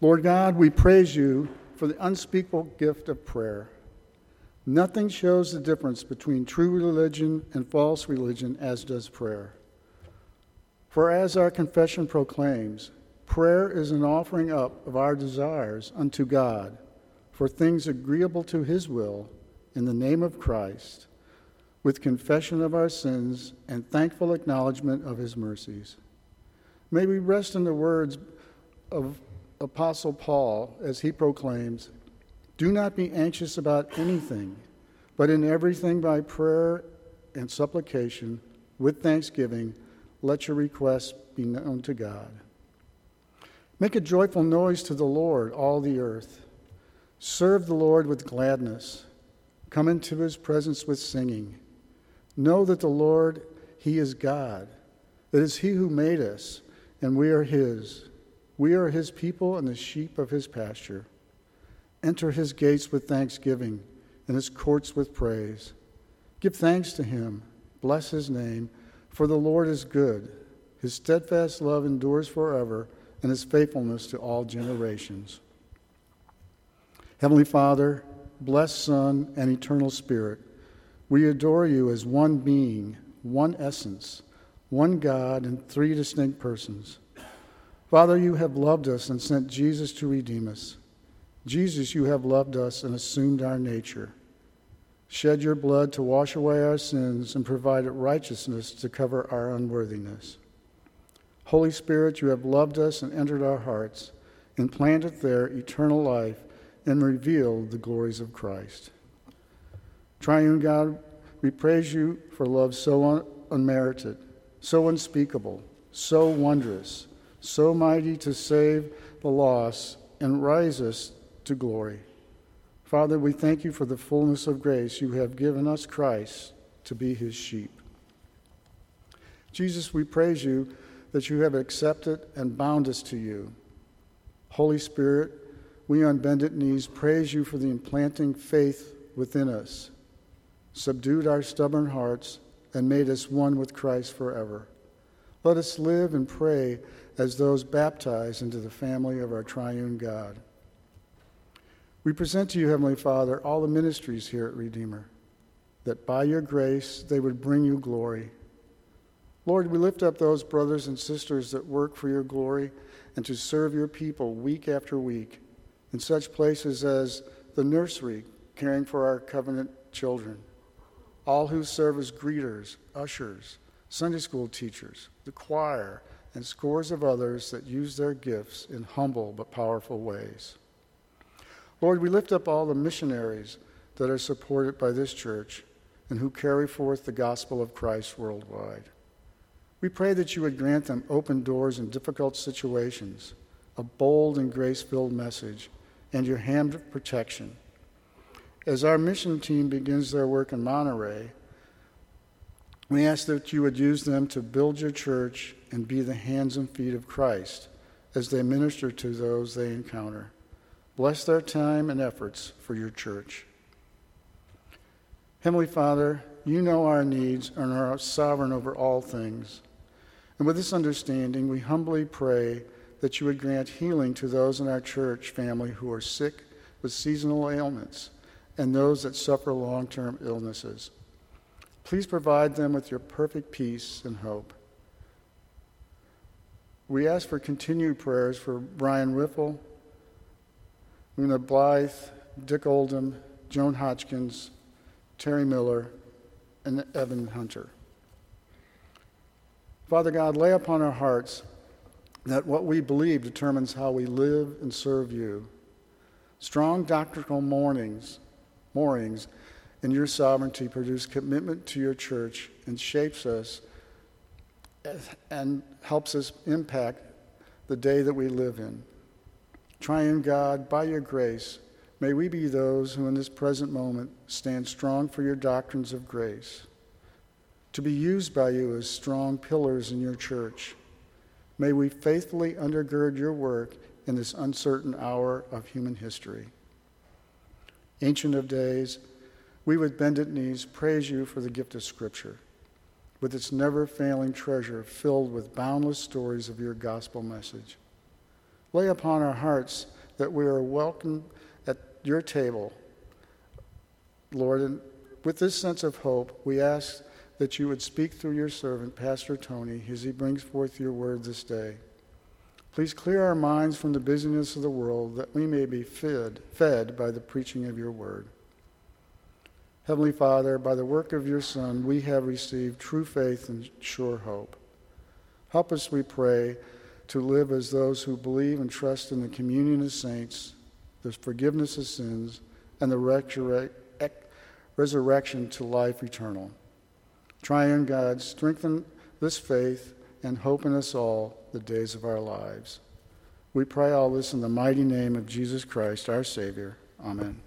Lord God, we praise you for the unspeakable gift of prayer. Nothing shows the difference between true religion and false religion as does prayer. For as our confession proclaims, prayer is an offering up of our desires unto God for things agreeable to his will in the name of Christ, with confession of our sins and thankful acknowledgement of his mercies. May we rest in the words of Apostle Paul as he proclaims Do not be anxious about anything, but in everything by prayer and supplication, with thanksgiving, let your requests be known to God. Make a joyful noise to the Lord, all the earth. Serve the Lord with gladness. Come into his presence with singing. Know that the Lord, he is God. It is he who made us, and we are his. We are his people and the sheep of his pasture. Enter his gates with thanksgiving and his courts with praise. Give thanks to him, bless his name, for the Lord is good. His steadfast love endures forever, and his faithfulness to all generations. Heavenly Father, blessed Son, and eternal Spirit, we adore you as one being, one essence, one God, in three distinct persons. Father, you have loved us and sent Jesus to redeem us. Jesus, you have loved us and assumed our nature. Shed your blood to wash away our sins and provided righteousness to cover our unworthiness. Holy Spirit, you have loved us and entered our hearts, implanted there eternal life, and revealed the glories of Christ. Triune God, we praise you for love so un- unmerited, so unspeakable, so wondrous so mighty to save the lost and rise us to glory. Father, we thank you for the fullness of grace you have given us Christ to be his sheep. Jesus, we praise you that you have accepted and bound us to you. Holy Spirit, we on bended knees praise you for the implanting faith within us, subdued our stubborn hearts, and made us one with Christ forever. Let us live and pray as those baptized into the family of our triune God. We present to you, Heavenly Father, all the ministries here at Redeemer, that by your grace they would bring you glory. Lord, we lift up those brothers and sisters that work for your glory and to serve your people week after week in such places as the nursery, caring for our covenant children, all who serve as greeters, ushers, Sunday school teachers, the choir, and scores of others that use their gifts in humble but powerful ways. Lord, we lift up all the missionaries that are supported by this church and who carry forth the gospel of Christ worldwide. We pray that you would grant them open doors in difficult situations, a bold and grace filled message, and your hand of protection. As our mission team begins their work in Monterey, we ask that you would use them to build your church and be the hands and feet of Christ as they minister to those they encounter. Bless their time and efforts for your church. Heavenly Father, you know our needs and are sovereign over all things. And with this understanding, we humbly pray that you would grant healing to those in our church family who are sick with seasonal ailments and those that suffer long term illnesses. Please provide them with your perfect peace and hope. We ask for continued prayers for Brian Riffle, Una Blythe, Dick Oldham, Joan Hodgkins, Terry Miller, and Evan Hunter. Father God, lay upon our hearts that what we believe determines how we live and serve you. Strong doctrinal mornings, moorings and your sovereignty produce commitment to your church and shapes us and helps us impact the day that we live in. Triune God, by your grace, may we be those who in this present moment stand strong for your doctrines of grace, to be used by you as strong pillars in your church. May we faithfully undergird your work in this uncertain hour of human history. Ancient of Days, we with bended knees praise you for the gift of Scripture, with its never failing treasure filled with boundless stories of your gospel message. Lay upon our hearts that we are welcome at your table. Lord, and with this sense of hope, we ask that you would speak through your servant, Pastor Tony, as he brings forth your word this day. Please clear our minds from the busyness of the world that we may be fed, fed by the preaching of your word. Heavenly Father, by the work of your Son, we have received true faith and sure hope. Help us, we pray, to live as those who believe and trust in the communion of saints, the forgiveness of sins, and the resurrection to life eternal. Triune God, strengthen this faith and hope in us all the days of our lives. We pray all this in the mighty name of Jesus Christ, our Savior. Amen.